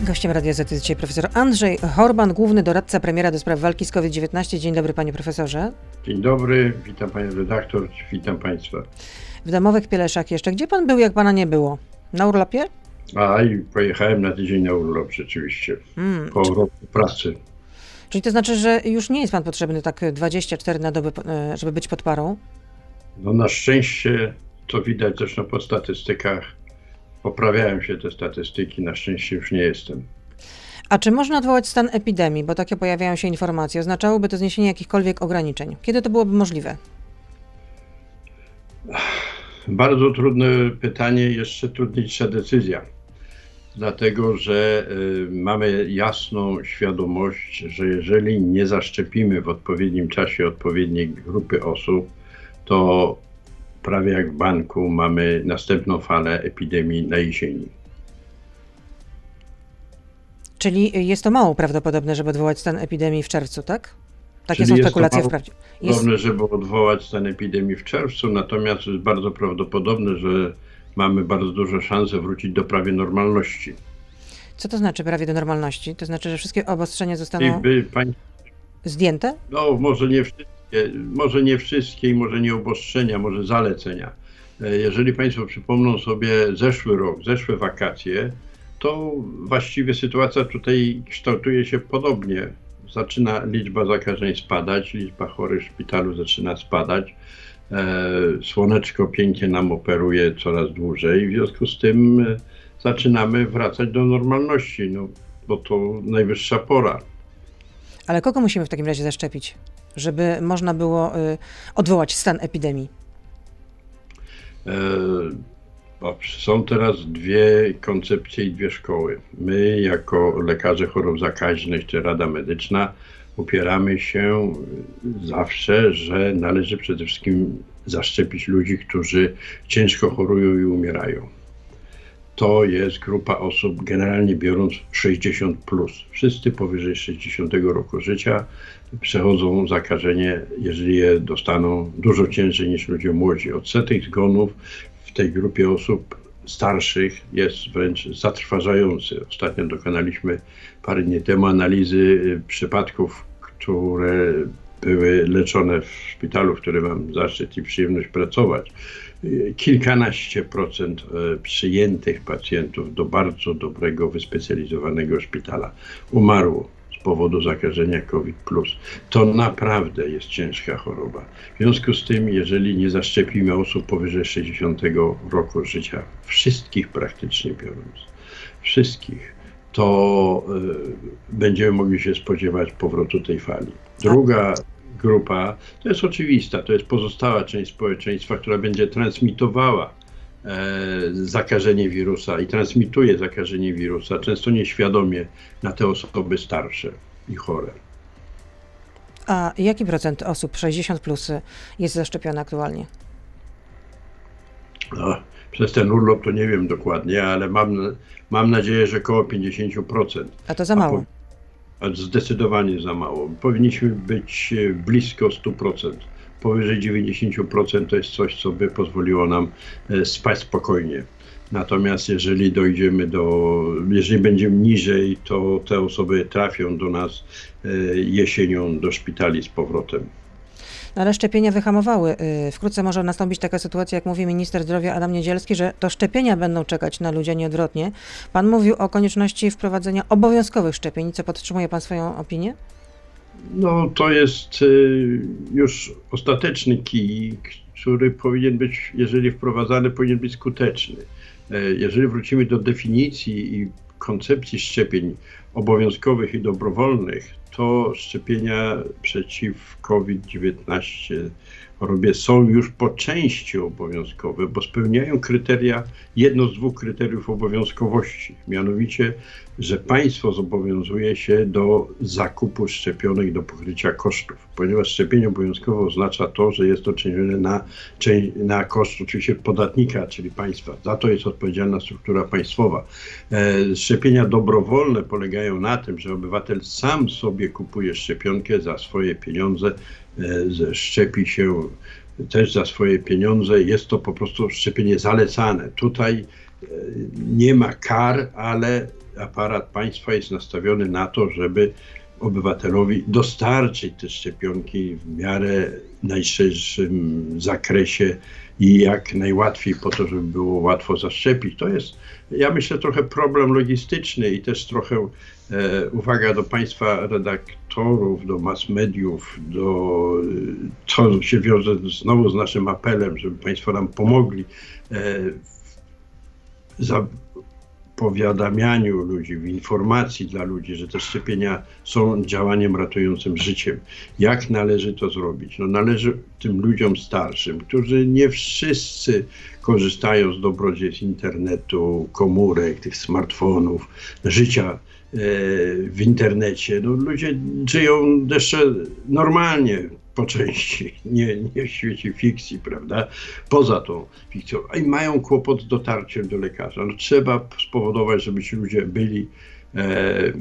Gościem Radia Z jest dzisiaj profesor Andrzej Horban, główny doradca premiera do spraw walki z COVID-19. Dzień dobry panie profesorze. Dzień dobry, witam panią redaktor, witam państwa. W domowych Pieleszach jeszcze. Gdzie pan był, jak pana nie było? Na urlopie? A i pojechałem na tydzień na urlop rzeczywiście, Mm, po roku pracy. Czyli to znaczy, że już nie jest pan potrzebny tak 24 na dobę, e, żeby być pod parą? No na szczęście, to widać zresztą po statystykach, poprawiają się te statystyki, na szczęście już nie jestem. A czy można odwołać stan epidemii? Bo takie pojawiają się informacje. Oznaczałoby to zniesienie jakichkolwiek ograniczeń. Kiedy to byłoby możliwe? Bardzo trudne pytanie, jeszcze trudniejsza decyzja. Dlatego, że y, mamy jasną świadomość, że jeżeli nie zaszczepimy w odpowiednim czasie odpowiedniej grupy osób, to prawie jak w banku mamy następną falę epidemii na jesieni. Czyli jest to mało prawdopodobne, żeby odwołać stan epidemii w czerwcu, tak? Takie Czyli są jest to spekulacje mało wprawdzie. Jest, Podobne, żeby odwołać stan epidemii w czerwcu, natomiast jest bardzo prawdopodobne, że mamy bardzo duże szanse wrócić do prawie normalności. co to znaczy prawie do normalności? To znaczy, że wszystkie obostrzenia zostaną by pań, zdjęte? no może nie wszystkie, może nie wszystkie i może nie obostrzenia, może zalecenia. E, Jeżeli Państwo przypomną sobie zeszły rok, zeszłe wakacje, to właściwie sytuacja tutaj kształtuje się podobnie. Zaczyna liczba zakażeń spadać, liczba chorych w szpitalu zaczyna spadać. E, Słoneczko pięknie nam operuje coraz dłużej, w związku z tym e, zaczynamy wracać do normalności, no, bo to najwyższa pora. Ale kogo musimy w takim razie zaszczepić, żeby można było y, odwołać stan epidemii? E, są teraz dwie koncepcje i dwie szkoły. My, jako lekarze chorób zakaźnych czy Rada Medyczna, upieramy się zawsze, że należy przede wszystkim zaszczepić ludzi, którzy ciężko chorują i umierają. To jest grupa osób, generalnie biorąc 60. Plus. Wszyscy powyżej 60 roku życia przechodzą zakażenie, jeżeli je dostaną, dużo ciężej niż ludzie młodzi. Odsetek zgonów w tej grupie osób starszych jest wręcz zatrważający. Ostatnio dokonaliśmy parę dni temu analizy y, przypadków, które były leczone w szpitalu, w którym mam zaszczyt i przyjemność pracować. Kilkanaście procent y, przyjętych pacjentów do bardzo dobrego, wyspecjalizowanego szpitala umarło z powodu zakażenia COVID. To naprawdę jest ciężka choroba. W związku z tym, jeżeli nie zaszczepimy osób powyżej 60 roku życia, wszystkich praktycznie biorąc, wszystkich, to y, będziemy mogli się spodziewać powrotu tej fali. Druga grupa to jest oczywista, to jest pozostała część społeczeństwa, która będzie transmitowała e, zakażenie wirusa i transmituje zakażenie wirusa, często nieświadomie na te osoby starsze i chore. A jaki procent osób 60 plus jest zaszczepiony aktualnie? No, przez ten urlop to nie wiem dokładnie, ale mam, mam nadzieję, że około 50%. A to za mało. Zdecydowanie za mało. Powinniśmy być e, blisko 100%. Powyżej 90% to jest coś, co by pozwoliło nam e, spać spokojnie. Natomiast jeżeli dojdziemy do, jeżeli będziemy niżej, to te osoby trafią do nas e, jesienią do szpitali z powrotem. No Ale szczepienia wyhamowały. Y, Wkrótce może nastąpić taka sytuacja, jak mówi minister zdrowia Adam Niedzielski, że to szczepienia będą czekać na ludzi, a nie odwrotnie. Pan mówił o konieczności wprowadzenia obowiązkowych szczepień. Co podtrzymuje pan swoją opinię? No to jest y, już ostateczny kij, który powinien być, jeżeli wprowadzany, powinien być skuteczny. E, Jeżeli wrócimy do definicji i koncepcji szczepień obowiązkowych i dobrowolnych, to szczepienia przeciw COVID-19 chorobie są już po części obowiązkowe, bo spełniają kryteria, jedno z dwóch kryteriów obowiązkowości, mianowicie, że państwo zobowiązuje się do zakupu szczepionek do pokrycia kosztów, ponieważ szczepienie obowiązkowe oznacza to, że jest to czynione na, na koszt oczywiście podatnika, czyli państwa. Za to jest odpowiedzialna struktura państwowa. E, szczepienia dobrowolne polegają na tym, że obywatel sam sobie kupuje szczepionkę za swoje pieniądze, szczepi się też za swoje pieniądze. Jest to po prostu szczepienie zalecane. Tutaj e, nie ma kar, ale aparat państwa jest nastawiony na to, żeby obywatelowi dostarczyć te szczepionki w miarę najszerszym zakresie i jak najłatwiej po to, żeby było łatwo zaszczepić. To jest, ja myślę, trochę problem logistyczny i też trochę e, uwaga do Państwa redaktorów, do mass mediów, do, co się wiąże znowu z naszym apelem, żeby Państwo nam pomogli e, za, powiadamianiu ludzi, w informacji dla ludzi, że te szczepienia są działaniem ratującym życiem. Jak należy to zrobić? No należy tym ludziom starszym, którzy nie wszyscy korzystają z dobrodziejstw internetu, komórek, tych smartfonów, życia e, w internecie. No, ludzie żyją jeszcze normalnie, po części, nie, nie w świecie fikcji, prawda? Poza tą fikcją. I mają kłopot z dotarciem do lekarza. No, trzeba spowodować, żeby ci ludzie byli e,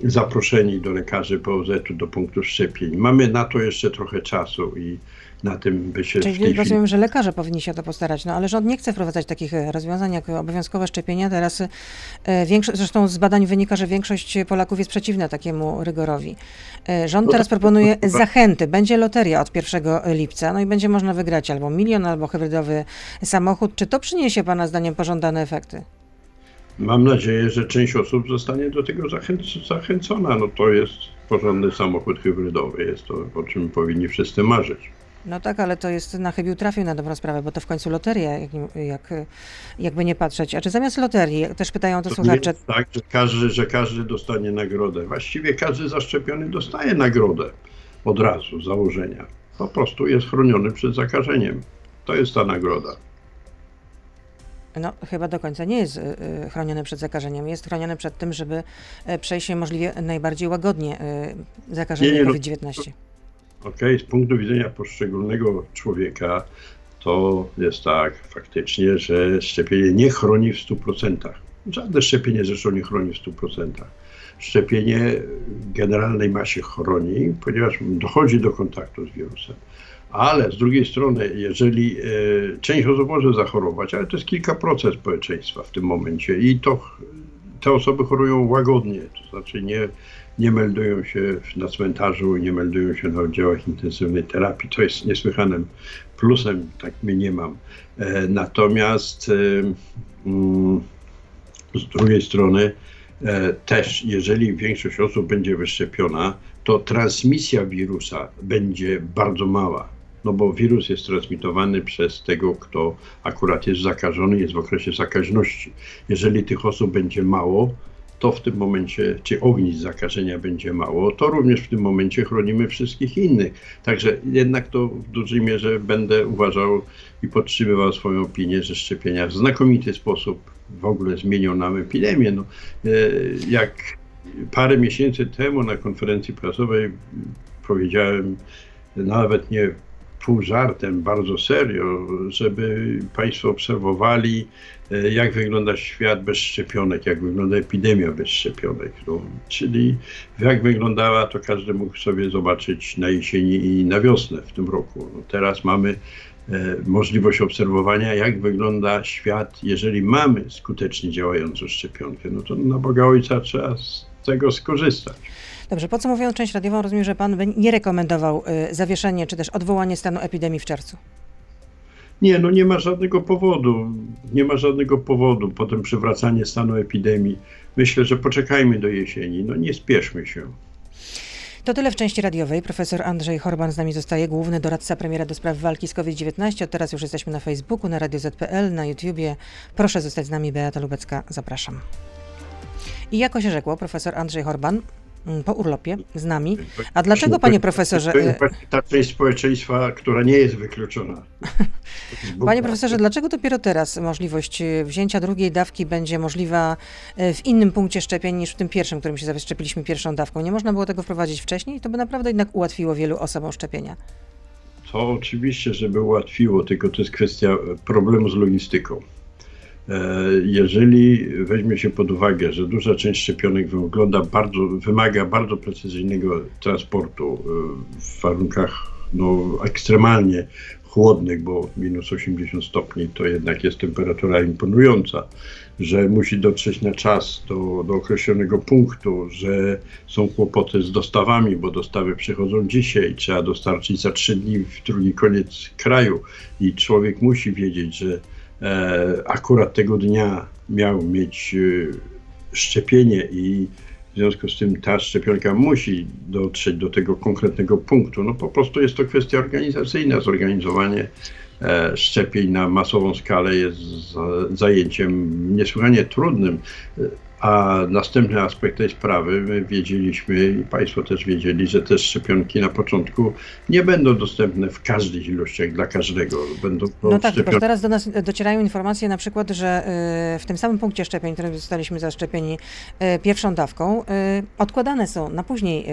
zaproszeni do lekarzy POZ-u, do punktu szczepień. Mamy na to jeszcze trochę czasu i na tym by się Czyli rozumiem, że lekarze powinni się o to postarać, no ale rząd nie chce wprowadzać takich e, rozwiązań jak obowiązkowe szczepienia. Teraz e, większość, zresztą z badań wynika, że większość Polaków jest przeciwna takiemu rygorowi. E, rząd no teraz proponuje zachęty. Będzie loteria od 1 lipca, no i będzie można wygrać albo milion, albo hybrydowy samochód. Czy to przyniesie Pana zdaniem pożądane efekty? Mam nadzieję, że część osób zostanie do tego zachęcona. No to jest porządny samochód hybrydowy, jest to o czym powinni wszyscy marzyć. No tak, ale to jest na chybił trafił na dobrą sprawę, bo to w końcu loteria, jak, jak, jakby nie patrzeć. A czy zamiast loterii, też pytają to, to słuchacze... tak, że każdy, że każdy dostanie nagrodę. Właściwie każdy zaszczepiony dostaje nagrodę od razu, z założenia. Po prostu jest chroniony przed zakażeniem. To jest ta nagroda. No, chyba do końca nie jest y, y, chroniony przed zakażeniem. Jest chroniony przed tym, żeby y, przejść się możliwie najbardziej łagodnie zakażenie COVID-19. Ok, z punktu widzenia poszczególnego człowieka to jest tak faktycznie, że szczepienie nie chroni w 100%. Żadne szczepienie zresztą nie chroni w 100%. Szczepienie generalnej masie chroni, ponieważ dochodzi do kontaktu z wirusem. Ale z drugiej strony, jeżeli e, część osób może zachorować, ale to jest kilka procent społeczeństwa w tym momencie i to te osoby chorują łagodnie, to znaczy nie, nie meldują się na cmentarzu, nie meldują się na oddziałach intensywnej terapii. To jest niesłychanym plusem, tak mnie nie mam. E, natomiast e, mm, z drugiej strony e, też, jeżeli większość osób będzie wyszczepiona, to transmisja wirusa będzie bardzo mała no bo wirus jest transmitowany przez tego, kto akurat jest zakażony, jest w okresie zakaźności. Jeżeli tych osób będzie mało, to w tym momencie, czy ognisk zakażenia będzie mało, to również w tym momencie chronimy wszystkich innych. Także jednak to w dużej mierze będę uważał i podtrzymywał swoją opinię, że szczepienia w znakomity sposób w ogóle zmienią nam epidemię. No, e, jak parę miesięcy temu na konferencji prasowej powiedziałem, nawet nie pół żartem, bardzo serio, żeby Państwo obserwowali, e, jak wygląda świat bez szczepionek, jak wygląda epidemia bez szczepionek. No, czyli jak wyglądała, to każdy mógł sobie zobaczyć na jesieni i na wiosnę w tym roku. No, teraz mamy e, możliwość obserwowania, jak wygląda świat, jeżeli mamy skutecznie działającą szczepionkę. No to na Boga Ojca trzeba z tego skorzystać. Dobrze, podsumowując część radiową, rozumiem, że pan by nie rekomendował y, zawieszenie czy też odwołanie stanu epidemii w czerwcu. Nie, no nie ma żadnego powodu. Nie ma żadnego powodu. Potem przywracanie stanu epidemii. Myślę, że poczekajmy do jesieni. No nie spieszmy się. To tyle w części radiowej. Profesor Andrzej Horban z nami zostaje, główny doradca premiera do spraw walki z COVID-19. Od teraz już jesteśmy na Facebooku, na Radio ZPL, na YouTubie. Proszę zostać z nami, Beata Lubecka. Zapraszam. I jako się rzekło, profesor Andrzej Horban po urlopie z nami. A dlaczego, panie profesorze... To jest ta część społeczeństwa, która nie jest wykluczona. Panie profesorze, dlaczego dopiero teraz możliwość e, wzięcia drugiej dawki będzie możliwa e, w innym punkcie szczepień niż w tym pierwszym, którym się zaszczepiliśmy pierwszą dawką? Nie można było tego wprowadzić wcześniej? To by naprawdę jednak ułatwiło wielu osobom szczepienia. To oczywiście, żeby ułatwiło, tylko to jest kwestia problemu z logistyką. E, jeżeli weźmie się pod uwagę, że duża część szczepionek wygląda bardzo, wymaga bardzo precyzyjnego transportu e, w warunkach no, ekstremalnie chłodnych, bo minus 80 stopni to jednak jest temperatura imponująca, że musi dotrzeć na czas do, do określonego punktu, że są kłopoty z dostawami, bo dostawy przychodzą dzisiaj, trzeba dostarczyć za trzy dni w drugi koniec kraju i człowiek musi wiedzieć, że akurat tego dnia miał mieć e, szczepienie i w związku z tym ta szczepionka musi dotrzeć do tego konkretnego punktu. No po prostu jest to kwestia organizacyjna, zorganizowanie E, szczepień na masową skalę jest zajęciem niesłychanie trudnym. A następny aspekt tej sprawy, my wiedzieliśmy i Państwo też wiedzieli, że te szczepionki na początku nie będą dostępne w każdych ilościach dla każdego. Będą no tak, tylko teraz do nas docierają informacje na przykład, że e, w tym samym punkcie szczepień, w którym zostaliśmy zaszczepieni e, pierwszą dawką, odkładane są na później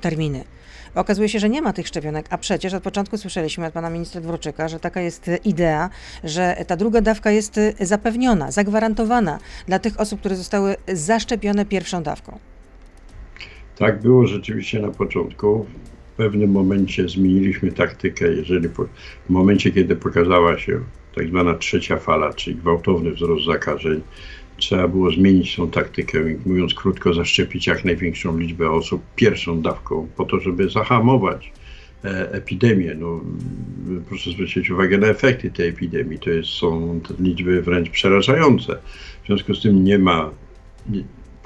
terminy. Okazuje się, że nie ma tych szczepionek, a przecież od początku słyszeliśmy od pana ministra Dworczyka, że taka jest idea, że ta druga dawka jest zapewniona, zagwarantowana dla tych osób, które zostały zaszczepione pierwszą dawką. Tak było rzeczywiście na początku. W pewnym momencie zmieniliśmy taktykę, jeżeli po, w momencie, kiedy pokazała się tak zwana trzecia fala, czyli gwałtowny wzrost zakażeń, trzeba było zmienić tą taktykę mówiąc krótko, zaszczepić jak największą liczbę osób pierwszą dawką, po to, żeby zahamować e, epidemię. No, proszę zwrócić uwagę na efekty tej epidemii. To jest, są liczby wręcz przerażające. W związku z tym nie ma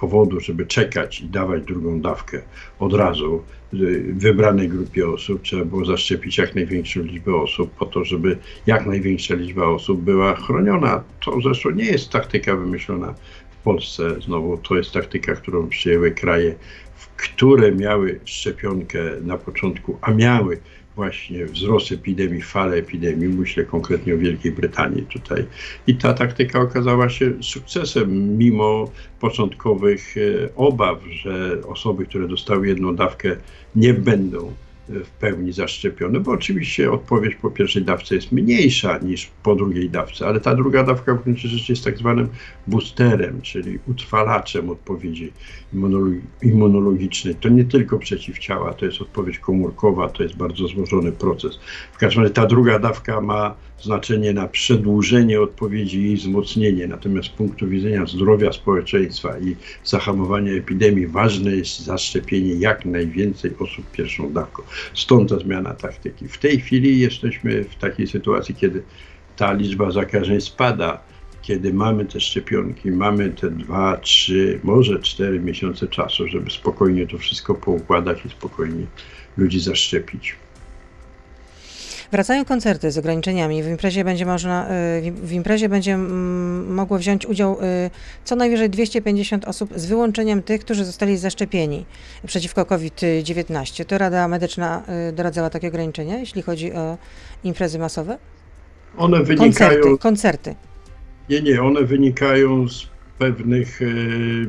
powodu, żeby czekać i dawać drugą dawkę od razu wybranej grupie osób. Trzeba było zaszczepić jak największą liczbę osób po to, żeby jak największa liczba osób była chroniona. To zresztą nie jest taktyka wymyślona w Polsce. Znowu to jest taktyka, którą przyjęły kraje, które miały szczepionkę na początku, a miały właśnie wzrost epidemii, falę epidemii, myślę konkretnie o Wielkiej Brytanii tutaj. I ta taktyka okazała się sukcesem, mimo początkowych e, obaw, że osoby, które dostały jedną dawkę, nie będą w pełni zaszczepione, bo oczywiście odpowiedź po pierwszej dawce jest mniejsza niż po drugiej dawce, ale ta druga dawka w gruncie rzeczy jest tak zwanym boosterem, czyli utrwalaczem odpowiedzi immunologicznej. To nie tylko przeciwciała, to jest odpowiedź komórkowa, to jest bardzo złożony proces. W każdym razie ta druga dawka ma znaczenie na przedłużenie odpowiedzi i wzmocnienie. Natomiast z punktu widzenia zdrowia społeczeństwa i zahamowania epidemii ważne jest zaszczepienie jak najwięcej osób pierwszą dawką. Stąd ta zmiana taktyki. W tej chwili jesteśmy w takiej sytuacji, kiedy ta liczba zakażeń spada, kiedy mamy te szczepionki, mamy te dwa, trzy, może cztery miesiące czasu, żeby spokojnie to wszystko poukładać i spokojnie ludzi zaszczepić. Wracają koncerty z ograniczeniami. W imprezie będzie można, y, w imprezie będzie mm, mogło wziąć udział y, co najwyżej 250 osób z wyłączeniem tych, którzy zostali zaszczepieni przeciwko COVID-19. To Rada Medyczna y, doradzała takie ograniczenia, jeśli chodzi o imprezy masowe? One wynikają... Koncerty, koncerty. Nie, nie, one wynikają z pewnych e,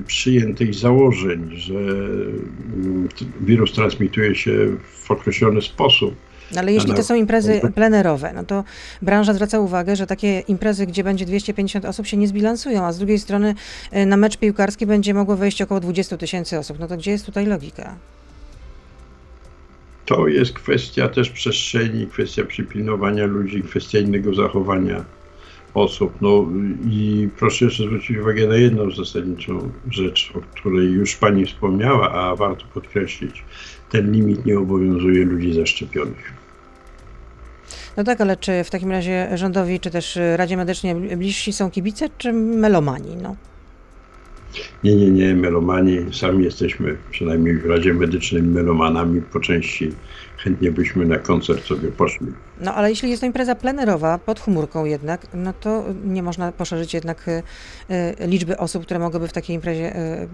przyjętych założeń, że mm, wirus transmituje się w określony sposób. No ale jeśli to są imprezy plenerowe, no to branża zwraca uwagę, że takie imprezy, gdzie będzie 250 osób się nie zbilansują, a z drugiej strony e, na mecz piłkarski będzie mogło wejść około 20 tysięcy osób. No to gdzie jest tutaj logika? To jest kwestia też przestrzeni, kwestia przypilnowania ludzi, kwestia innego zachowania osób. No i proszę jeszcze zwrócić uwagę na jedną zasadniczą rzecz, o której już Pani wspomniała, a warto podkreślić. Ten limit nie obowiązuje ludzi zaszczepionych. No tak, ale czy w takim razie rządowi, czy też Radzie Medycznej bliżsi są kibice, czy melomani? No. Nie, nie, nie, melomani. Sami jesteśmy, przynajmniej w Radzie Medycznej, melomanami po części chętnie byśmy na koncert sobie poszli. No ale jeśli jest to impreza plenerowa, pod chmurką jednak, no to nie można poszerzyć jednak y, y, liczby osób, które mogłyby w takiej imprezie y,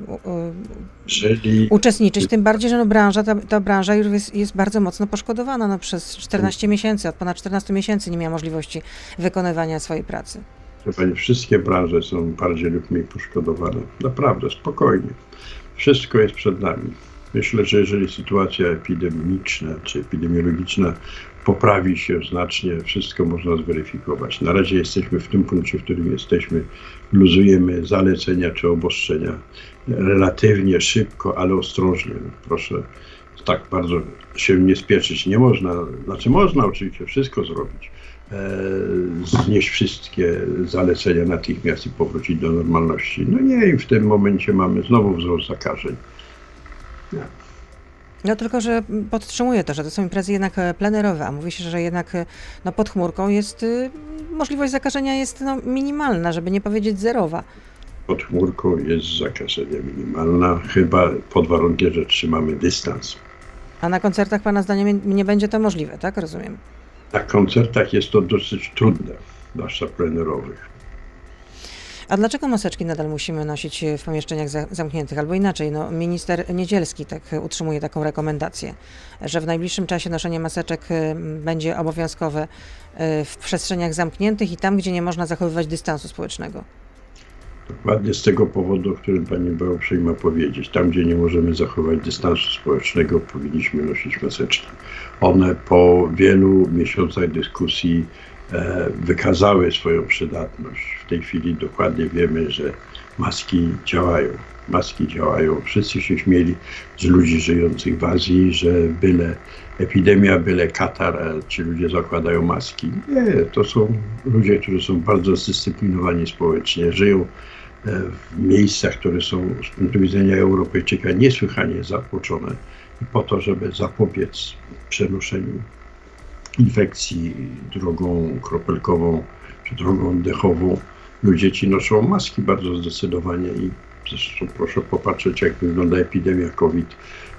Czyli... uczestniczyć. Tym bardziej, że no branża, ta, ta branża już jest, jest, bardzo mocno poszkodowana. No, przez 14 miesięcy, od ponad 14 miesięcy nie miała możliwości wykonywania swojej pracy. Pani, wszystkie branże są bardziej lub mniej poszkodowane. Naprawdę, spokojnie. Wszystko jest przed nami. Myślę, że jeżeli sytuacja epidemiczna czy epidemiologiczna poprawi się znacznie, wszystko można zweryfikować. Na razie jesteśmy w tym punkcie, w którym jesteśmy. Luzujemy zalecenia czy obostrzenia relatywnie szybko, ale ostrożnie. Proszę tak bardzo się nie spieszyć. Nie można, znaczy można oczywiście wszystko zrobić, znieść wszystkie zalecenia natychmiast i powrócić do normalności. No nie, i w tym momencie mamy znowu wzrost zakażeń. No tylko, że podtrzymuję to, że to są imprezy jednak e, plenerowe, a mówi się, że jednak e, no, pod chmurką jest, y, możliwość zakażenia jest no, minimalna, żeby nie powiedzieć zerowa. Pod chmurką jest zakażenie minimalna, chyba pod warunkiem, że trzymamy dystans. A na koncertach Pana zdaniem nie będzie to możliwe, tak? Rozumiem. Na koncertach jest to dosyć trudne, zwłaszcza plenerowych. A dlaczego maseczki nadal musimy nosić w pomieszczeniach zamkniętych? Albo inaczej, no, minister Niedzielski tak utrzymuje taką rekomendację, że w najbliższym czasie noszenie maseczek y, będzie obowiązkowe y, w przestrzeniach zamkniętych i tam, gdzie nie można zachowywać dystansu społecznego. Dokładnie z tego powodu, o którym Pani była uprzejma powiedzieć. Tam, gdzie nie możemy zachować dystansu społecznego, powinniśmy nosić maseczki. One po wielu miesiącach dyskusji wykazały swoją przydatność. W tej chwili dokładnie wiemy, że maski działają. Maski działają. Wszyscy się śmieli z ludzi żyjących w Azji, że byle epidemia, byle katar, a ci ludzie zakładają maski. Nie, to są ludzie, którzy są bardzo zdyscyplinowani społecznie, żyją e, w miejscach, które są z punktu widzenia Europejczyka niesłychanie zatłoczone i po to, żeby zapobiec przenoszeniu infekcji drogą kropelkową czy drogą oddechową. Ludzie ci noszą maski bardzo zdecydowanie i zresztą proszę popatrzeć, jak wygląda epidemia COVID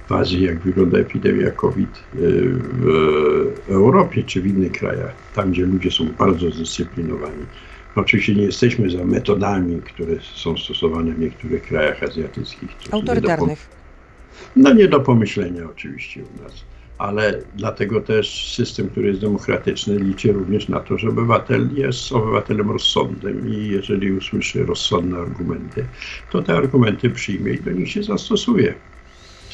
w Azji, jak wygląda epidemia COVID y, w Europie czy w innych krajach, tam gdzie ludzie są bardzo zdyscyplinowani. Oczywiście nie jesteśmy za metodami, które są stosowane w niektórych krajach azjatyckich. Autorytarnych. No nie do pomyślenia oczywiście u nas ale dlatego też system, który jest demokratyczny, liczy również na to, że obywatel jest obywatelem rozsądnym i jeżeli usłyszy rozsądne argumenty, to te argumenty przyjmie i do nich się zastosuje.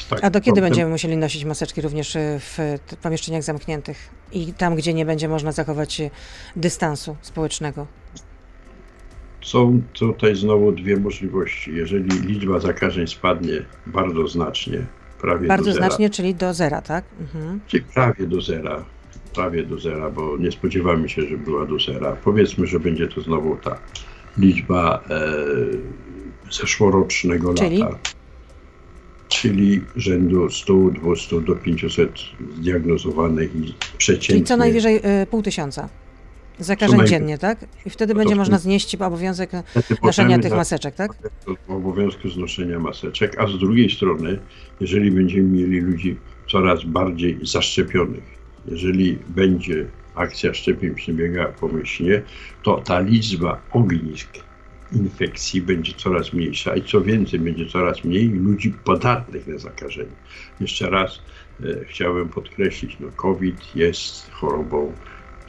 Tak, A do kiedy będziemy musieli nosić maseczki również e, w pomieszczeniach zamkniętych i tam, gdzie nie będzie można zachować e, dystansu społecznego? Są tutaj znowu dwie możliwości. Jeżeli liczba zakażeń spadnie bardzo znacznie, prawie Bardzo do zera. znacznie, czyli do zera, tak? Mhm. Czyli prawie do zera. Prawie do zera, bo nie spodziewamy się, że była do zera. Powiedzmy, że będzie to znowu ta liczba e, zeszłorocznego czyli? lata. Czyli rzędu 100, 200 do 500 zdiagnozowanych i przeciętnych. Czyli co najwyżej y, pół tysiąca zakażeń dziennie, tak? I wtedy będzie można znieść obowiązek noszenia tych maseczek, tak? Obowiązku znoszenia maseczek, a z drugiej strony, jeżeli będziemy mieli ludzi coraz bardziej zaszczepionych, jeżeli będzie akcja szczepień przebiega pomyślnie, to ta liczba ognisk infekcji będzie coraz mniejsza i co więcej, będzie coraz mniej ludzi podatnych na zakażenie. Jeszcze raz e, chciałbym podkreślić, no COVID jest chorobą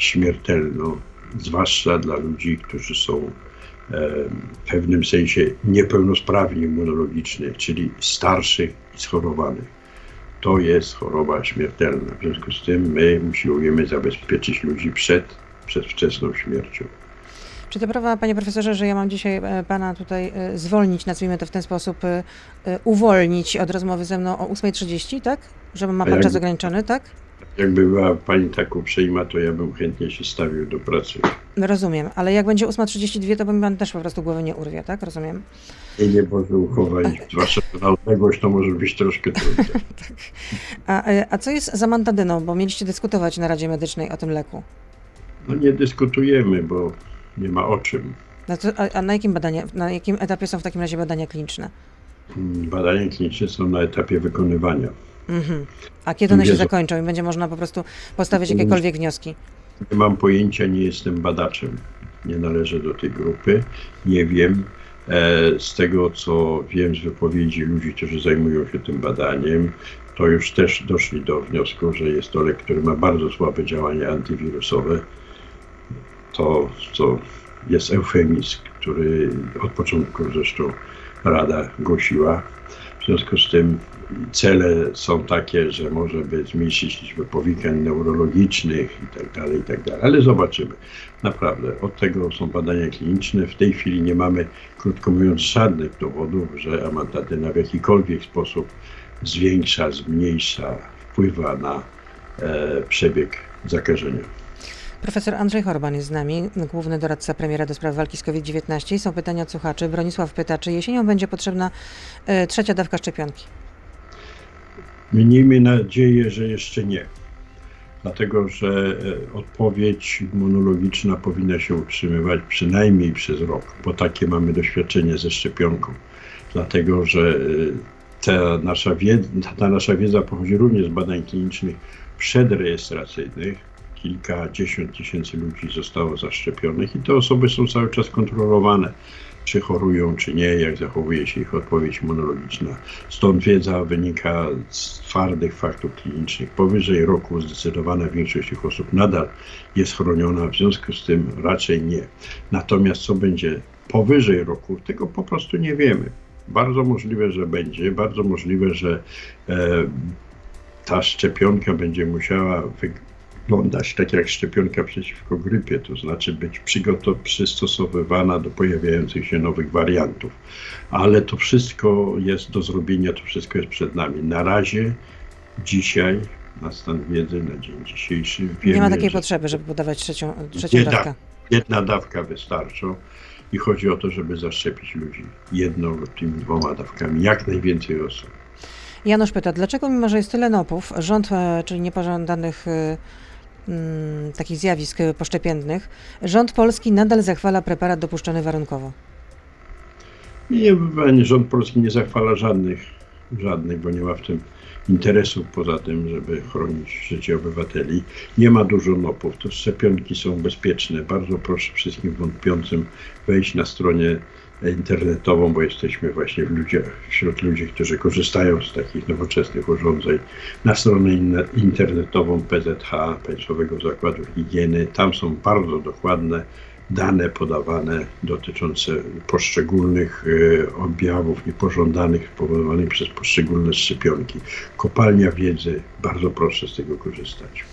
śmiertelną, zwłaszcza dla ludzi, którzy są w pewnym sensie niepełnosprawni immunologicznie, czyli starszych i schorowanych. To jest choroba śmiertelna. W związku z tym my usiłujemy zabezpieczyć ludzi przed przedwczesną śmiercią. Czy to prawda, panie profesorze, że ja mam dzisiaj e, pana tutaj e, zwolnić, nazwijmy to w ten sposób, e, uwolnić od rozmowy ze mną o 8.30, tak? Że ma pan czas ograniczony, tak? Jakby była pani tak uprzejma, to ja bym chętnie się stawił do pracy. Rozumiem, ale jak będzie 8.32, to mi pan też po prostu głowy nie urwie, tak? Rozumiem. I nie może uchować, zwłaszcza na odległość to może być troszkę trudne. tak. a, a co jest za mantadyną? Bo mieliście dyskutować na Radzie Medycznej o tym leku. No nie dyskutujemy, bo nie ma o czym. No to, a, a na, jakim badania, na jakim etapie są w takim razie badania kliniczne? Badania kliniczne są na etapie wykonywania. Mhm. A kiedy one się zakończą i będzie można po prostu postawić jakiekolwiek wnioski? Nie mam pojęcia, nie jestem badaczem. Nie należę do tej grupy. Nie wiem. E, z tego, co wiem z wypowiedzi ludzi, którzy zajmują się tym badaniem, to już też doszli do wniosku, że jest to lek, który ma bardzo słabe działanie antywirusowe. To, co jest eufemizm, który od początku zresztą Rada głosiła. W związku z tym cele są takie, że może by zmniejszyć liczbę powikłań neurologicznych i tak dalej, i tak dalej. Ale zobaczymy. Naprawdę, od tego są badania kliniczne. W tej chwili nie mamy, krótko mówiąc, żadnych dowodów, że amantadyna w jakikolwiek sposób zwiększa, zmniejsza, wpływa na e, przebieg zakażenia. Profesor Andrzej Horban jest z nami, główny doradca premiera do spraw walki z COVID-19. Są pytania od słuchaczy. Bronisław pyta, czy jesienią będzie potrzebna e, trzecia dawka szczepionki? Miejmy nadzieję, że jeszcze nie. Dlatego, że e, odpowiedź immunologiczna powinna się utrzymywać przynajmniej przez rok, bo takie mamy doświadczenie ze szczepionką. Dlatego, że e, ta nasza wiedza, ta nasza wiedza pochodzi również z badań klinicznych przedrejestracyjnych, kilkadziesiąt tysięcy ludzi zostało zaszczepionych i te osoby są cały czas kontrolowane, czy chorują, czy nie, jak zachowuje się ich odpowiedź immunologiczna. Stąd wiedza wynika z twardych faktów klinicznych. Powyżej roku zdecydowana większość tych osób nadal jest chroniona, w związku z tym raczej nie. Natomiast co będzie powyżej roku, tego po prostu nie wiemy. Bardzo możliwe, że będzie, bardzo możliwe, że e, ta szczepionka będzie musiała wyglądać tak jak szczepionka przeciwko grypie, to znaczy być przystosowywana do pojawiających się nowych wariantów. Ale to wszystko jest do zrobienia, to wszystko jest przed nami. Na razie, dzisiaj, na stan wiedzy, na dzień dzisiejszy. Wiemy, Nie ma takiej potrzeby, żeby podawać trzecią, trzecią jedna, dawkę. Jedna dawka wystarczą i chodzi o to, żeby zaszczepić ludzi jedną lub tymi dwoma dawkami, jak najwięcej osób. Janusz pyta, dlaczego mimo, że jest tyle NOP-ów, rząd, e, czyli niepożądanych e, mm, takich zjawisk poszczepiennych, rząd polski nadal zachwala preparat dopuszczony warunkowo? Nie, nie, rząd polski nie zachwala żadnych, żadnych, bo nie ma w tym interesu poza tym, żeby chronić życie obywateli. Nie ma dużo NOP-ów, to szczepionki są bezpieczne. Bardzo proszę wszystkim wątpiącym wejść na stronie internetową, bo jesteśmy właśnie w wśród ludzi, którzy korzystają z takich nowoczesnych urządzeń, na stronę internetową PZH, Państwowego Zakładu Higieny. Tam są bardzo dokładne dane podawane dotyczące poszczególnych e, objawów niepożądanych spowodowanych przez poszczególne szczepionki. Kopalnia wiedzy, bardzo proszę z tego korzystać.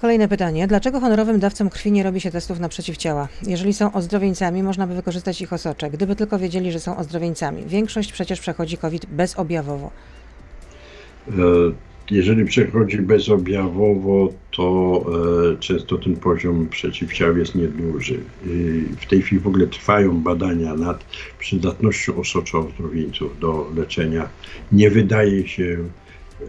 Kolejne pytanie. Dlaczego honorowym dawcom krwi nie robi się testów na przeciwciała? Jeżeli są ozdrowieńcami, można by wykorzystać ich osocze, gdyby tylko wiedzieli, że są ozdrowieńcami. Większość przecież przechodzi COVID bezobjawowo. E, jeżeli przechodzi bezobjawowo, to e, często ten poziom przeciwciał jest nieduży. W tej chwili w ogóle trwają badania nad przydatnością osocza ozdrowieńców do leczenia. Nie wydaje się e,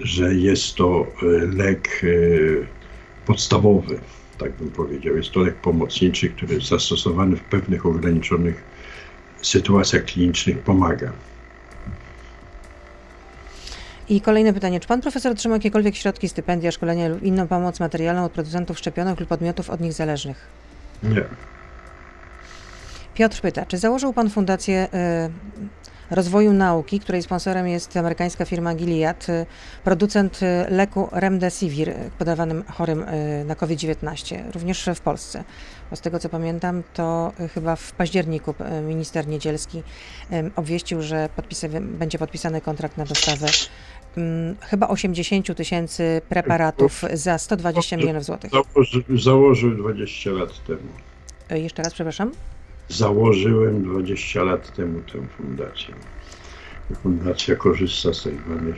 że jest to e, lek e, podstawowy, tak bym powiedział. Jest to lek pomocniczy, który zastosowany w pewnych ograniczonych sytuacjach klinicznych pomaga. I kolejne pytanie. Czy pan profesor otrzymał jakiekolwiek środki, stypendia, szkolenia lub inną pomoc materialną od producentów szczepionek lub podmiotów od nich zależnych? Nie. Piotr pyta, czy założył pan fundację y, rozwoju nauki, której sponsorem jest amerykańska firma Gilead, y, producent y, leku Remdesivir y, podawanym chorym na COVID-19, również w Polsce. Bo z tego co pamiętam, to chyba w październiku minister Niedzielski obwieścił, że będzie podpisany kontrakt na dostawę mm, chyba 80 tysięcy preparatów za 120 milionów złotych. Założy, założył 20 lat temu. Jeszcze raz, przepraszam. Założyłem 20 lat temu tę fundację. Fundacja korzysta z tak zwanych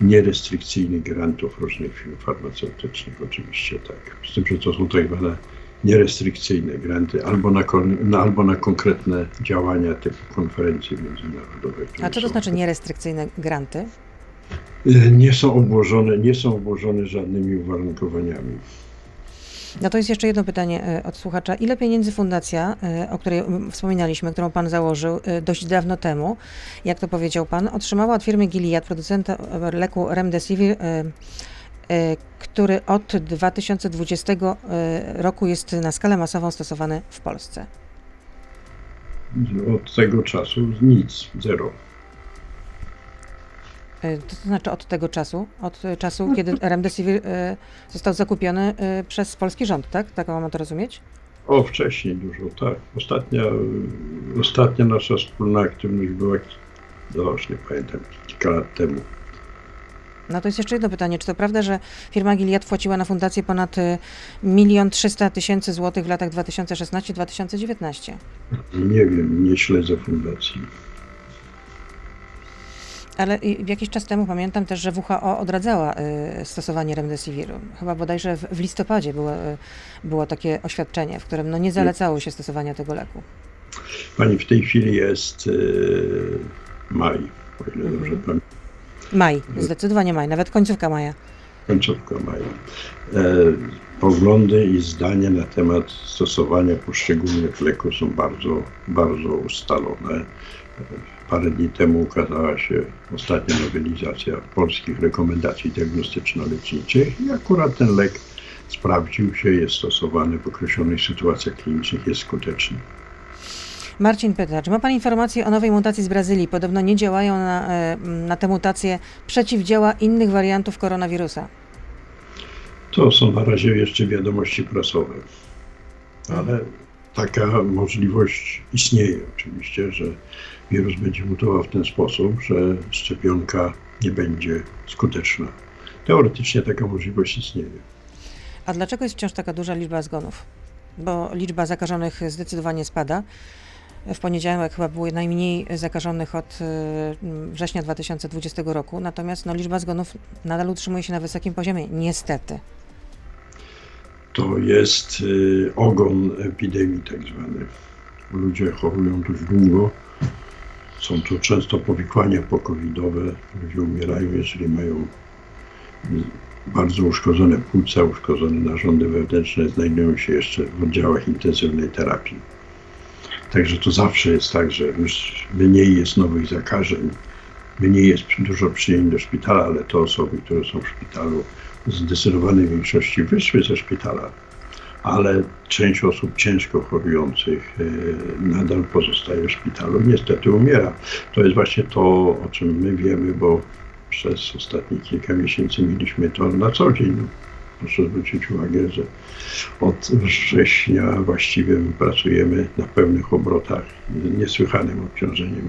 nierestrykcyjnych grantów różnych firm farmaceutycznych, oczywiście tak. Z tym, że to są tak zwane nierestrykcyjne granty albo na, na, albo na konkretne działania typu konferencji międzynarodowej. A co to znaczy nierestrykcyjne granty? Nie są obłożone, nie są obłożone żadnymi uwarunkowaniami. No to jest jeszcze jedno pytanie e, od słuchacza. Ile pieniędzy fundacja, e, o której wspominaliśmy, którą pan założył e, dość dawno temu, jak to powiedział pan, otrzymała od firmy Gilead, producenta leku Remdesivir, który od 2020 roku jest na skalę masową stosowany w Polsce? Od tego czasu nic, zero. E, to znaczy od tego czasu, od czasu, kiedy Remdesivir e, został zakupiony e, przez polski rząd, tak? Tak mam to rozumieć? O, wcześniej dużo, tak. Ostatnia, ostatnia nasza wspólna aktywność była, no już nie pamiętam, kilka lat temu. No to jest jeszcze jedno pytanie. Czy to prawda, że firma Gilead płaciła na fundację ponad milion trzysta tysięcy złotych w latach 2016-2019? Nie wiem, nie śledzę fundacji. Ale jakiś czas temu pamiętam też, że WHO odradzała y, stosowanie remdesiviru. Chyba bodajże w, listopadzie było, y, było takie oświadczenie, w którym no, nie zalecało się stosowania tego leku. Pani w tej chwili jest e, maj, o ile Mhm. dobrze pamiętam. Maj, zdecydowanie maj, nawet końcówka maja. końcówka maja. E, poglądy i zdania na temat stosowania poszczególnych leków są bardzo, bardzo ustalone. Parę dni temu ukazała się ostatnia nowelizacja polskich rekomendacji diagnostyczno-leczniczych i akurat ten lek sprawdził się, jest stosowany w określonych sytuacjach klinicznych, jest skuteczny. Marcin pyta, czy ma Pan informację o nowej mutacji z Brazylii? Podobno nie działają na, e, na tę mutację przeciwdziała innych wariantów koronawirusa. To są na razie jeszcze wiadomości prasowe, ale taka możliwość istnieje oczywiście, że wirus będzie mutował w ten sposób, że szczepionka nie będzie skuteczna. Teoretycznie taka możliwość istnieje. A dlaczego jest wciąż taka duża liczba zgonów? Bo liczba zakażonych zdecydowanie spada. W poniedziałek chyba było najmniej zakażonych od e, września 2020 roku, natomiast no, liczba zgonów nadal utrzymuje się na wysokim poziomie, niestety. To jest y, ogon epidemii tak zwany. Ludzie chorują dość długo. Są to często powikłania pokowidowe. Ludzie umierają, jeżeli mają bardzo uszkodzone płuca, uszkodzone narządy wewnętrzne, znajdują się jeszcze w oddziałach intensywnej terapii. Także to zawsze jest tak, że już mniej jest nowych zakażeń, mniej jest dużo przyjęć do szpitala, ale te osoby, które są w szpitalu, w zdecydowanej większości wyszły ze szpitala, ale część osób ciężko chorujących e, nadal pozostaje w szpitalu. Niestety umiera. To jest właśnie to, o czym my wiemy, bo przez ostatnie kilka miesięcy mieliśmy to na co dzień. No, Proszę zwrócić uwagę, że od września właściwie my pracujemy na pełnych obrotach, niesłychanym obciążeniem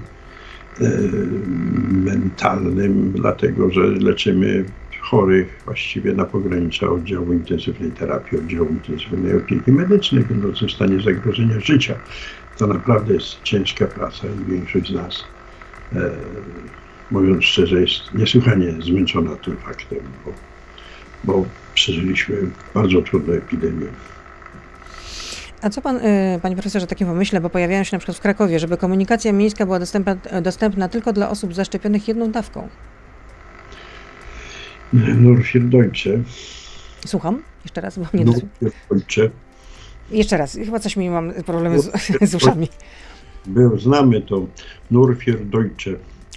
mentalnym, dlatego że leczymy chorych właściwie na pogranicza oddziału intensywnej terapii, oddziału intensywnej opieki medycznej, będących w stanie zagrożenia życia. To naprawdę jest ciężka praca i większość z nas, e, mówiąc szczerze, jest niesłychanie zmęczona tym faktem, bo, bo przeżyliśmy bardzo trudną epidemię. A co pan, y, panie profesorze, o takim pomyśle, bo pojawiają się na przykład w Krakowie, żeby komunikacja miejska była dostępna, dostępna tylko dla osób zaszczepionych jedną dawką? Norfir Deutsche, Słucham? Jeszcze raz, bo mnie dosłu- Norfir Deutsche Jeszcze raz, chyba coś mi mam problemy z, z uszami. był, znamy to, Norfir Deutsche.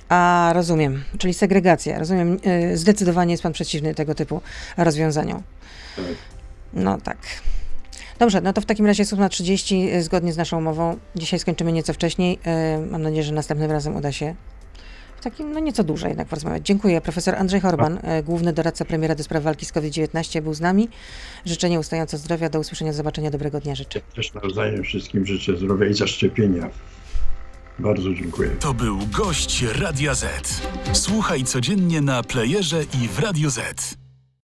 A, rozumiem, czyli segregacja. Rozumiem, y, zdecydowanie jest pan przeciwny tego typu rozwiązaniom. Tak. No tak. Dobrze, no to w takim razie jest 8.30 y, zgodnie z naszą umową. Dzisiaj skończymy nieco wcześniej. Y, Mam nadzieję, że następnym razem uda się w takim, no nieco dłużej jednak porozmawiać. Dziękuję. Profesor Andrzej Horban, y, główny doradca premiera do spraw walki z COVID-19 był z nami. Życzenie ustająco zdrowia. Do usłyszenia, do zobaczenia. Dobrego dnia życzę. Też nawzajem wszystkim życzę zdrowia i zaszczepienia. Bardzo dziękuję. To był gość Radia Z. Słuchaj codziennie na playerze i w Radio Z.